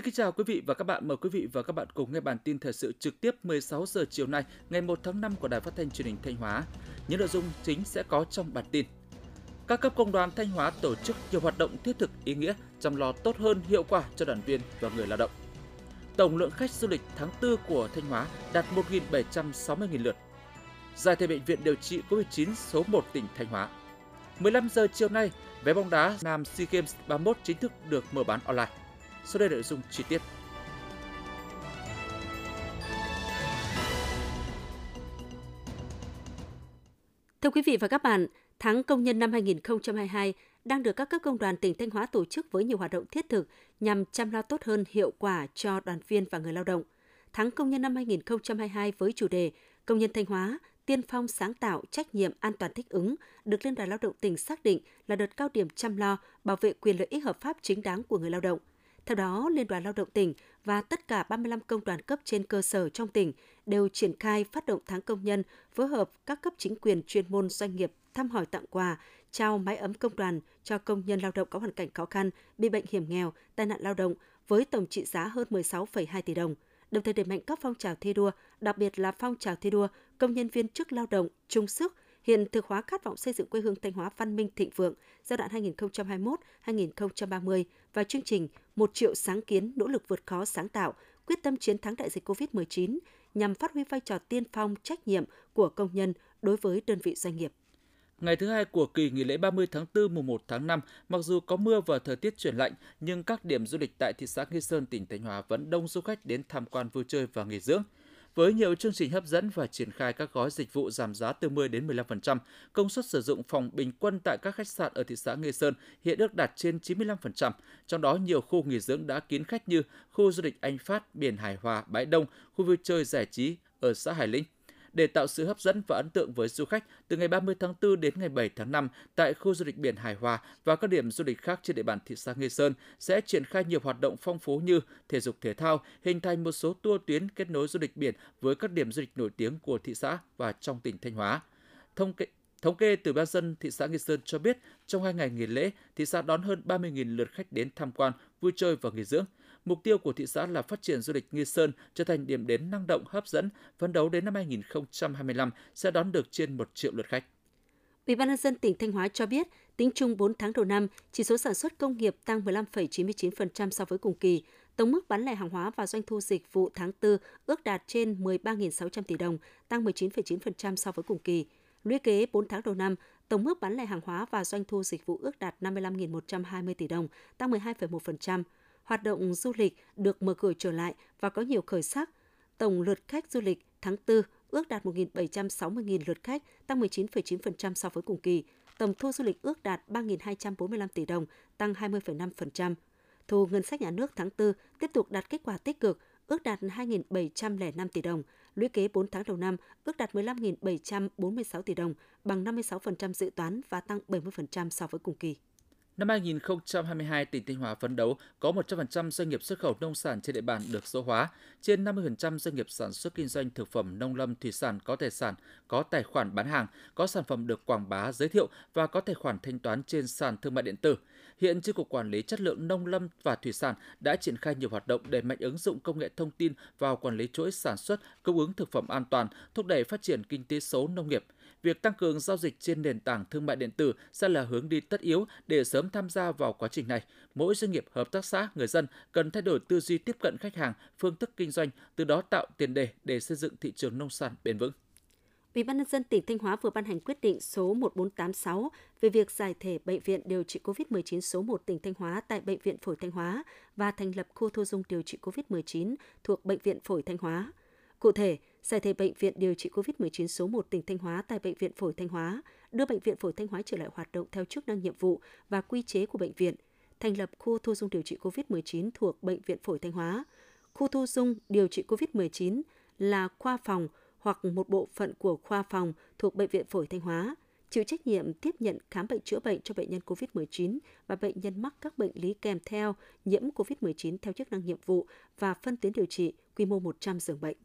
Xin kính chào quý vị và các bạn. Mời quý vị và các bạn cùng nghe bản tin thời sự trực tiếp 16 giờ chiều nay, ngày 1 tháng 5 của Đài Phát thanh Truyền hình Thanh Hóa. Những nội dung chính sẽ có trong bản tin. Các cấp công đoàn Thanh Hóa tổ chức nhiều hoạt động thiết thực ý nghĩa chăm lo tốt hơn hiệu quả cho đoàn viên và người lao động. Tổng lượng khách du lịch tháng 4 của Thanh Hóa đạt 1.760.000 lượt. Giải thể bệnh viện điều trị COVID-19 số 1 tỉnh Thanh Hóa. 15 giờ chiều nay, vé bóng đá Nam SEA Games 31 chính thức được mở bán online. Sau đây là nội dung chi tiết. Thưa quý vị và các bạn, tháng công nhân năm 2022 đang được các cấp công đoàn tỉnh Thanh Hóa tổ chức với nhiều hoạt động thiết thực nhằm chăm lo tốt hơn hiệu quả cho đoàn viên và người lao động. Tháng công nhân năm 2022 với chủ đề Công nhân Thanh Hóa, tiên phong sáng tạo, trách nhiệm, an toàn thích ứng được Liên đoàn Lao động tỉnh xác định là đợt cao điểm chăm lo, bảo vệ quyền lợi ích hợp pháp chính đáng của người lao động – theo đó, Liên đoàn Lao động tỉnh và tất cả 35 công đoàn cấp trên cơ sở trong tỉnh đều triển khai phát động tháng công nhân, phối hợp các cấp chính quyền chuyên môn doanh nghiệp thăm hỏi tặng quà, trao máy ấm công đoàn cho công nhân lao động có hoàn cảnh khó khăn, bị bệnh hiểm nghèo, tai nạn lao động với tổng trị giá hơn 16,2 tỷ đồng. Đồng thời đẩy mạnh các phong trào thi đua, đặc biệt là phong trào thi đua công nhân viên chức lao động chung sức hiện thực hóa khát vọng xây dựng quê hương Thanh Hóa văn minh thịnh vượng giai đoạn 2021-2030 và chương trình một triệu sáng kiến nỗ lực vượt khó sáng tạo, quyết tâm chiến thắng đại dịch COVID-19 nhằm phát huy vai trò tiên phong trách nhiệm của công nhân đối với đơn vị doanh nghiệp. Ngày thứ hai của kỳ nghỉ lễ 30 tháng 4 mùng 1 tháng 5, mặc dù có mưa và thời tiết chuyển lạnh, nhưng các điểm du lịch tại thị xã Nghi Sơn, tỉnh Thanh Hóa vẫn đông du khách đến tham quan vui chơi và nghỉ dưỡng. Với nhiều chương trình hấp dẫn và triển khai các gói dịch vụ giảm giá từ 10 đến 15%, công suất sử dụng phòng bình quân tại các khách sạn ở thị xã Nghi Sơn hiện ước đạt trên 95%, trong đó nhiều khu nghỉ dưỡng đã kín khách như khu du lịch Anh Phát, biển Hải Hòa, Bãi Đông, khu vui chơi giải trí ở xã Hải Lĩnh để tạo sự hấp dẫn và ấn tượng với du khách từ ngày 30 tháng 4 đến ngày 7 tháng 5 tại khu du lịch biển Hải Hòa và các điểm du lịch khác trên địa bàn thị xã Nghi Sơn sẽ triển khai nhiều hoạt động phong phú như thể dục thể thao, hình thành một số tour tuyến kết nối du lịch biển với các điểm du lịch nổi tiếng của thị xã và trong tỉnh Thanh Hóa. Thông kê, Thống kê từ Ban dân thị xã Nghi Sơn cho biết, trong hai ngày nghỉ lễ, thị xã đón hơn 30.000 lượt khách đến tham quan, vui chơi và nghỉ dưỡng. Mục tiêu của thị xã là phát triển du lịch Nghi Sơn trở thành điểm đến năng động hấp dẫn, phấn đấu đến năm 2025 sẽ đón được trên 1 triệu lượt khách. Ủy ban nhân dân tỉnh Thanh Hóa cho biết, tính chung 4 tháng đầu năm, chỉ số sản xuất công nghiệp tăng 15,99% so với cùng kỳ. Tổng mức bán lẻ hàng hóa và doanh thu dịch vụ tháng 4 ước đạt trên 13.600 tỷ đồng, tăng 19,9% so với cùng kỳ. Lũy kế 4 tháng đầu năm, tổng mức bán lẻ hàng hóa và doanh thu dịch vụ ước đạt 55.120 tỷ đồng, tăng 12,1% hoạt động du lịch được mở cửa trở lại và có nhiều khởi sắc. Tổng lượt khách du lịch tháng 4 ước đạt 1.760.000 lượt khách, tăng 19,9% so với cùng kỳ. Tổng thu du lịch ước đạt 3.245 tỷ đồng, tăng 20,5%. Thu ngân sách nhà nước tháng 4 tiếp tục đạt kết quả tích cực, ước đạt 2.705 tỷ đồng, lũy kế 4 tháng đầu năm ước đạt 15.746 tỷ đồng, bằng 56% dự toán và tăng 70% so với cùng kỳ. Năm 2022, tỉnh Thanh Hóa phấn đấu có 100% doanh nghiệp xuất khẩu nông sản trên địa bàn được số hóa, trên 50% doanh nghiệp sản xuất kinh doanh thực phẩm nông lâm thủy sản có tài sản, có tài khoản bán hàng, có sản phẩm được quảng bá giới thiệu và có tài khoản thanh toán trên sàn thương mại điện tử. Hiện Chi cục Quản lý chất lượng nông lâm và thủy sản đã triển khai nhiều hoạt động để mạnh ứng dụng công nghệ thông tin vào quản lý chuỗi sản xuất, cung ứng thực phẩm an toàn, thúc đẩy phát triển kinh tế số nông nghiệp – việc tăng cường giao dịch trên nền tảng thương mại điện tử sẽ là hướng đi tất yếu để sớm tham gia vào quá trình này. Mỗi doanh nghiệp, hợp tác xã, người dân cần thay đổi tư duy tiếp cận khách hàng, phương thức kinh doanh, từ đó tạo tiền đề để xây dựng thị trường nông sản bền vững. Ủy ban nhân dân tỉnh Thanh Hóa vừa ban hành quyết định số 1486 về việc giải thể bệnh viện điều trị COVID-19 số 1 tỉnh Thanh Hóa tại bệnh viện Phổi Thanh Hóa và thành lập khu thu dung điều trị COVID-19 thuộc bệnh viện Phổi Thanh Hóa. Cụ thể, giải thể bệnh viện điều trị COVID-19 số 1 tỉnh Thanh Hóa tại bệnh viện Phổi Thanh Hóa, đưa bệnh viện Phổi Thanh Hóa trở lại hoạt động theo chức năng nhiệm vụ và quy chế của bệnh viện, thành lập khu thu dung điều trị COVID-19 thuộc bệnh viện Phổi Thanh Hóa. Khu thu dung điều trị COVID-19 là khoa phòng hoặc một bộ phận của khoa phòng thuộc bệnh viện Phổi Thanh Hóa, chịu trách nhiệm tiếp nhận khám bệnh chữa bệnh cho bệnh nhân COVID-19 và bệnh nhân mắc các bệnh lý kèm theo nhiễm COVID-19 theo chức năng nhiệm vụ và phân tuyến điều trị quy mô 100 giường bệnh.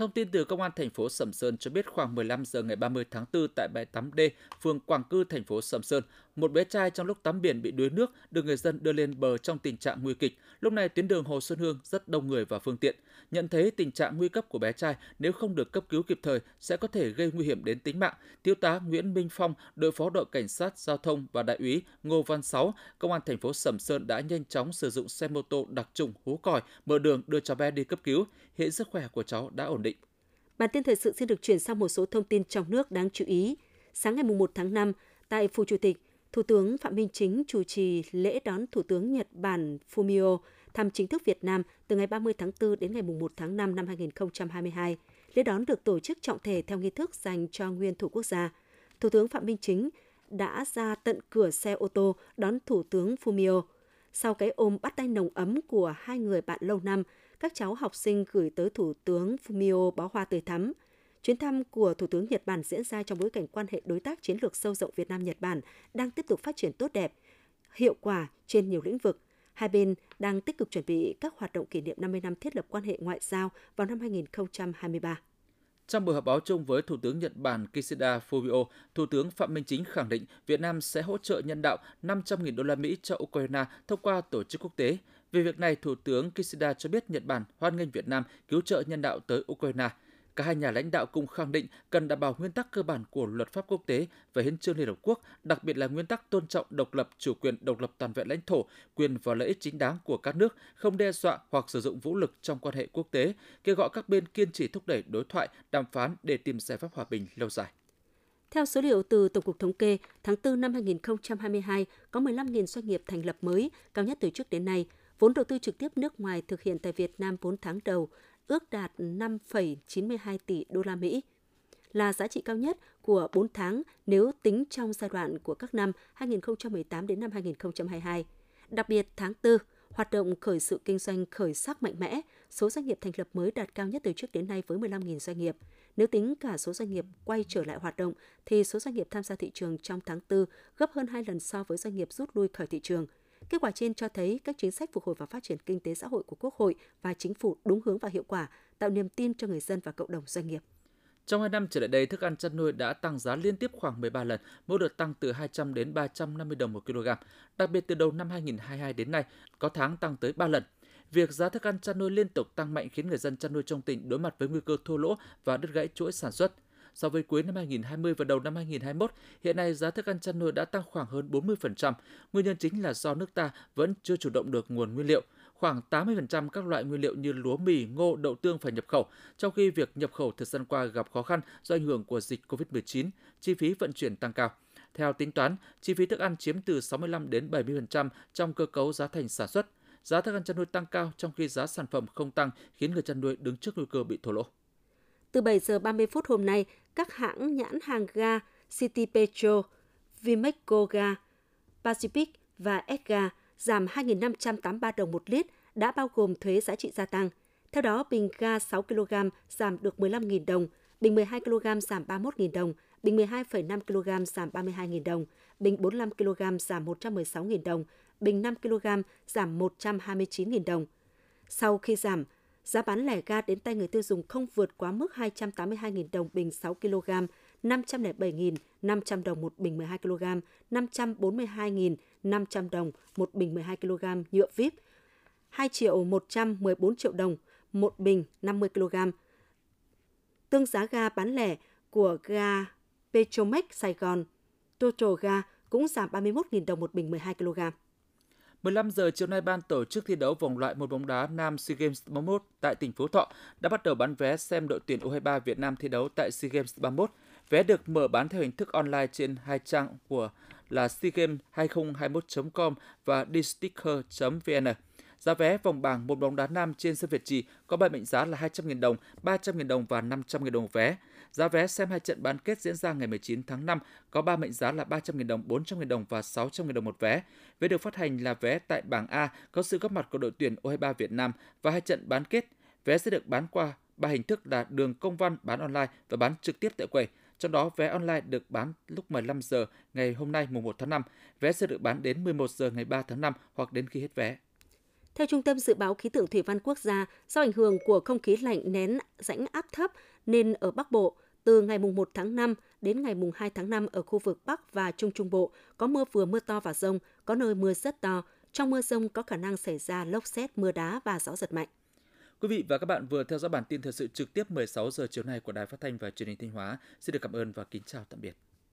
Thông tin từ Công an thành phố Sầm Sơn cho biết khoảng 15 giờ ngày 30 tháng 4 tại bãi tắm D, phường Quảng Cư, thành phố Sầm Sơn, một bé trai trong lúc tắm biển bị đuối nước được người dân đưa lên bờ trong tình trạng nguy kịch. Lúc này tuyến đường Hồ Xuân Hương rất đông người và phương tiện. Nhận thấy tình trạng nguy cấp của bé trai nếu không được cấp cứu kịp thời sẽ có thể gây nguy hiểm đến tính mạng. Thiếu tá Nguyễn Minh Phong, đội phó đội cảnh sát giao thông và đại úy Ngô Văn Sáu, công an thành phố Sầm Sơn đã nhanh chóng sử dụng xe mô tô đặc trùng hú còi mở đường đưa cháu bé đi cấp cứu. Hiện sức khỏe của cháu đã ổn định. Bản tin thời sự xin được chuyển sang một số thông tin trong nước đáng chú ý. Sáng ngày 1 tháng 5, tại Phủ Chủ tịch, Thủ tướng Phạm Minh Chính chủ trì lễ đón Thủ tướng Nhật Bản Fumio thăm chính thức Việt Nam từ ngày 30 tháng 4 đến ngày 1 tháng 5 năm 2022. Lễ đón được tổ chức trọng thể theo nghi thức dành cho nguyên thủ quốc gia. Thủ tướng Phạm Minh Chính đã ra tận cửa xe ô tô đón Thủ tướng Fumio. Sau cái ôm bắt tay nồng ấm của hai người bạn lâu năm, các cháu học sinh gửi tới Thủ tướng Fumio bó hoa tươi thắm. Chuyến thăm của Thủ tướng Nhật Bản diễn ra trong bối cảnh quan hệ đối tác chiến lược sâu rộng Việt Nam-Nhật Bản đang tiếp tục phát triển tốt đẹp, hiệu quả trên nhiều lĩnh vực. Hai bên đang tích cực chuẩn bị các hoạt động kỷ niệm 50 năm thiết lập quan hệ ngoại giao vào năm 2023. Trong buổi họp báo chung với Thủ tướng Nhật Bản Kishida Fumio, Thủ tướng Phạm Minh Chính khẳng định Việt Nam sẽ hỗ trợ nhân đạo 500.000 đô la Mỹ cho Ukraine thông qua tổ chức quốc tế. Về việc này, Thủ tướng Kishida cho biết Nhật Bản hoan nghênh Việt Nam cứu trợ nhân đạo tới Ukraine. Cả hai nhà lãnh đạo cùng khẳng định cần đảm bảo nguyên tắc cơ bản của luật pháp quốc tế và hiến trương Liên Hợp Quốc, đặc biệt là nguyên tắc tôn trọng độc lập, chủ quyền, độc lập toàn vẹn lãnh thổ, quyền và lợi ích chính đáng của các nước, không đe dọa hoặc sử dụng vũ lực trong quan hệ quốc tế, kêu gọi các bên kiên trì thúc đẩy đối thoại, đàm phán để tìm giải pháp hòa bình lâu dài. Theo số liệu từ Tổng cục Thống kê, tháng 4 năm 2022 có 15.000 doanh nghiệp thành lập mới, cao nhất từ trước đến nay. Vốn đầu tư trực tiếp nước ngoài thực hiện tại Việt Nam 4 tháng đầu ước đạt 5,92 tỷ đô la Mỹ, là giá trị cao nhất của 4 tháng nếu tính trong giai đoạn của các năm 2018 đến năm 2022. Đặc biệt tháng 4, hoạt động khởi sự kinh doanh khởi sắc mạnh mẽ, số doanh nghiệp thành lập mới đạt cao nhất từ trước đến nay với 15.000 doanh nghiệp. Nếu tính cả số doanh nghiệp quay trở lại hoạt động, thì số doanh nghiệp tham gia thị trường trong tháng 4 gấp hơn 2 lần so với doanh nghiệp rút lui khỏi thị trường – Kết quả trên cho thấy các chính sách phục hồi và phát triển kinh tế xã hội của Quốc hội và chính phủ đúng hướng và hiệu quả, tạo niềm tin cho người dân và cộng đồng doanh nghiệp. Trong 2 năm trở lại đây, thức ăn chăn nuôi đã tăng giá liên tiếp khoảng 13 lần, mỗi đợt tăng từ 200 đến 350 đồng một kg. Đặc biệt từ đầu năm 2022 đến nay, có tháng tăng tới 3 lần. Việc giá thức ăn chăn nuôi liên tục tăng mạnh khiến người dân chăn nuôi trong tỉnh đối mặt với nguy cơ thua lỗ và đứt gãy chuỗi sản xuất so với cuối năm 2020 và đầu năm 2021, hiện nay giá thức ăn chăn nuôi đã tăng khoảng hơn 40%. Nguyên nhân chính là do nước ta vẫn chưa chủ động được nguồn nguyên liệu. Khoảng 80% các loại nguyên liệu như lúa mì, ngô, đậu tương phải nhập khẩu, trong khi việc nhập khẩu thời gian qua gặp khó khăn do ảnh hưởng của dịch COVID-19, chi phí vận chuyển tăng cao. Theo tính toán, chi phí thức ăn chiếm từ 65 đến 70% trong cơ cấu giá thành sản xuất. Giá thức ăn chăn nuôi tăng cao trong khi giá sản phẩm không tăng khiến người chăn nuôi đứng trước nguy cơ bị thua lỗ. Từ 7 giờ 30 phút hôm nay, các hãng nhãn hàng ga City Petro, Vimeco Ga, Pacific và Edga giảm 2.583 đồng một lít đã bao gồm thuế giá trị gia tăng. Theo đó, bình ga 6 kg giảm được 15.000 đồng, bình 12 kg giảm 31.000 đồng, bình 12,5 kg giảm 32.000 đồng, bình 45 kg giảm 116.000 đồng, bình 5 kg giảm 129.000 đồng. Sau khi giảm, Giá bán lẻ ga đến tay người tiêu dùng không vượt quá mức 282.000 đồng bình 6 kg, 507.500 đồng một bình 12 kg, 542.500 đồng một bình 12 kg nhựa vip, 2 triệu 114 triệu đồng một bình 50 kg. Tương giá ga bán lẻ của ga Petromex Sài Gòn, Total Ga cũng giảm 31.000 đồng một bình 12 kg. 15 giờ chiều nay ban tổ chức thi đấu vòng loại một bóng đá nam SEA Games 31 tại tỉnh Phú Thọ đã bắt đầu bán vé xem đội tuyển U23 Việt Nam thi đấu tại SEA Games 31. Vé được mở bán theo hình thức online trên hai trang của là seagames2021.com và dsticker.vn. Giá vé vòng bảng một bóng đá nam trên sân Việt Trì có ba mệnh giá là 200.000 đồng, 300.000 đồng và 500.000 đồng một vé. Giá vé xem hai trận bán kết diễn ra ngày 19 tháng 5 có ba mệnh giá là 300.000 đồng, 400.000 đồng và 600.000 đồng một vé. Vé được phát hành là vé tại bảng A có sự góp mặt của đội tuyển U23 Việt Nam và hai trận bán kết. Vé sẽ được bán qua ba hình thức là đường công văn bán online và bán trực tiếp tại quầy. Trong đó vé online được bán lúc 15 giờ ngày hôm nay mùng 1 tháng 5, vé sẽ được bán đến 11 giờ ngày 3 tháng 5 hoặc đến khi hết vé. Theo Trung tâm Dự báo Khí tượng Thủy văn Quốc gia, do ảnh hưởng của không khí lạnh nén rãnh áp thấp nên ở Bắc Bộ, từ ngày 1 tháng 5 đến ngày 2 tháng 5 ở khu vực Bắc và Trung Trung Bộ có mưa vừa mưa to và rông, có nơi mưa rất to. Trong mưa rông có khả năng xảy ra lốc xét, mưa đá và gió giật mạnh. Quý vị và các bạn vừa theo dõi bản tin thời sự trực tiếp 16 giờ chiều nay của Đài Phát thanh và Truyền hình Thanh Hóa. Xin được cảm ơn và kính chào tạm biệt.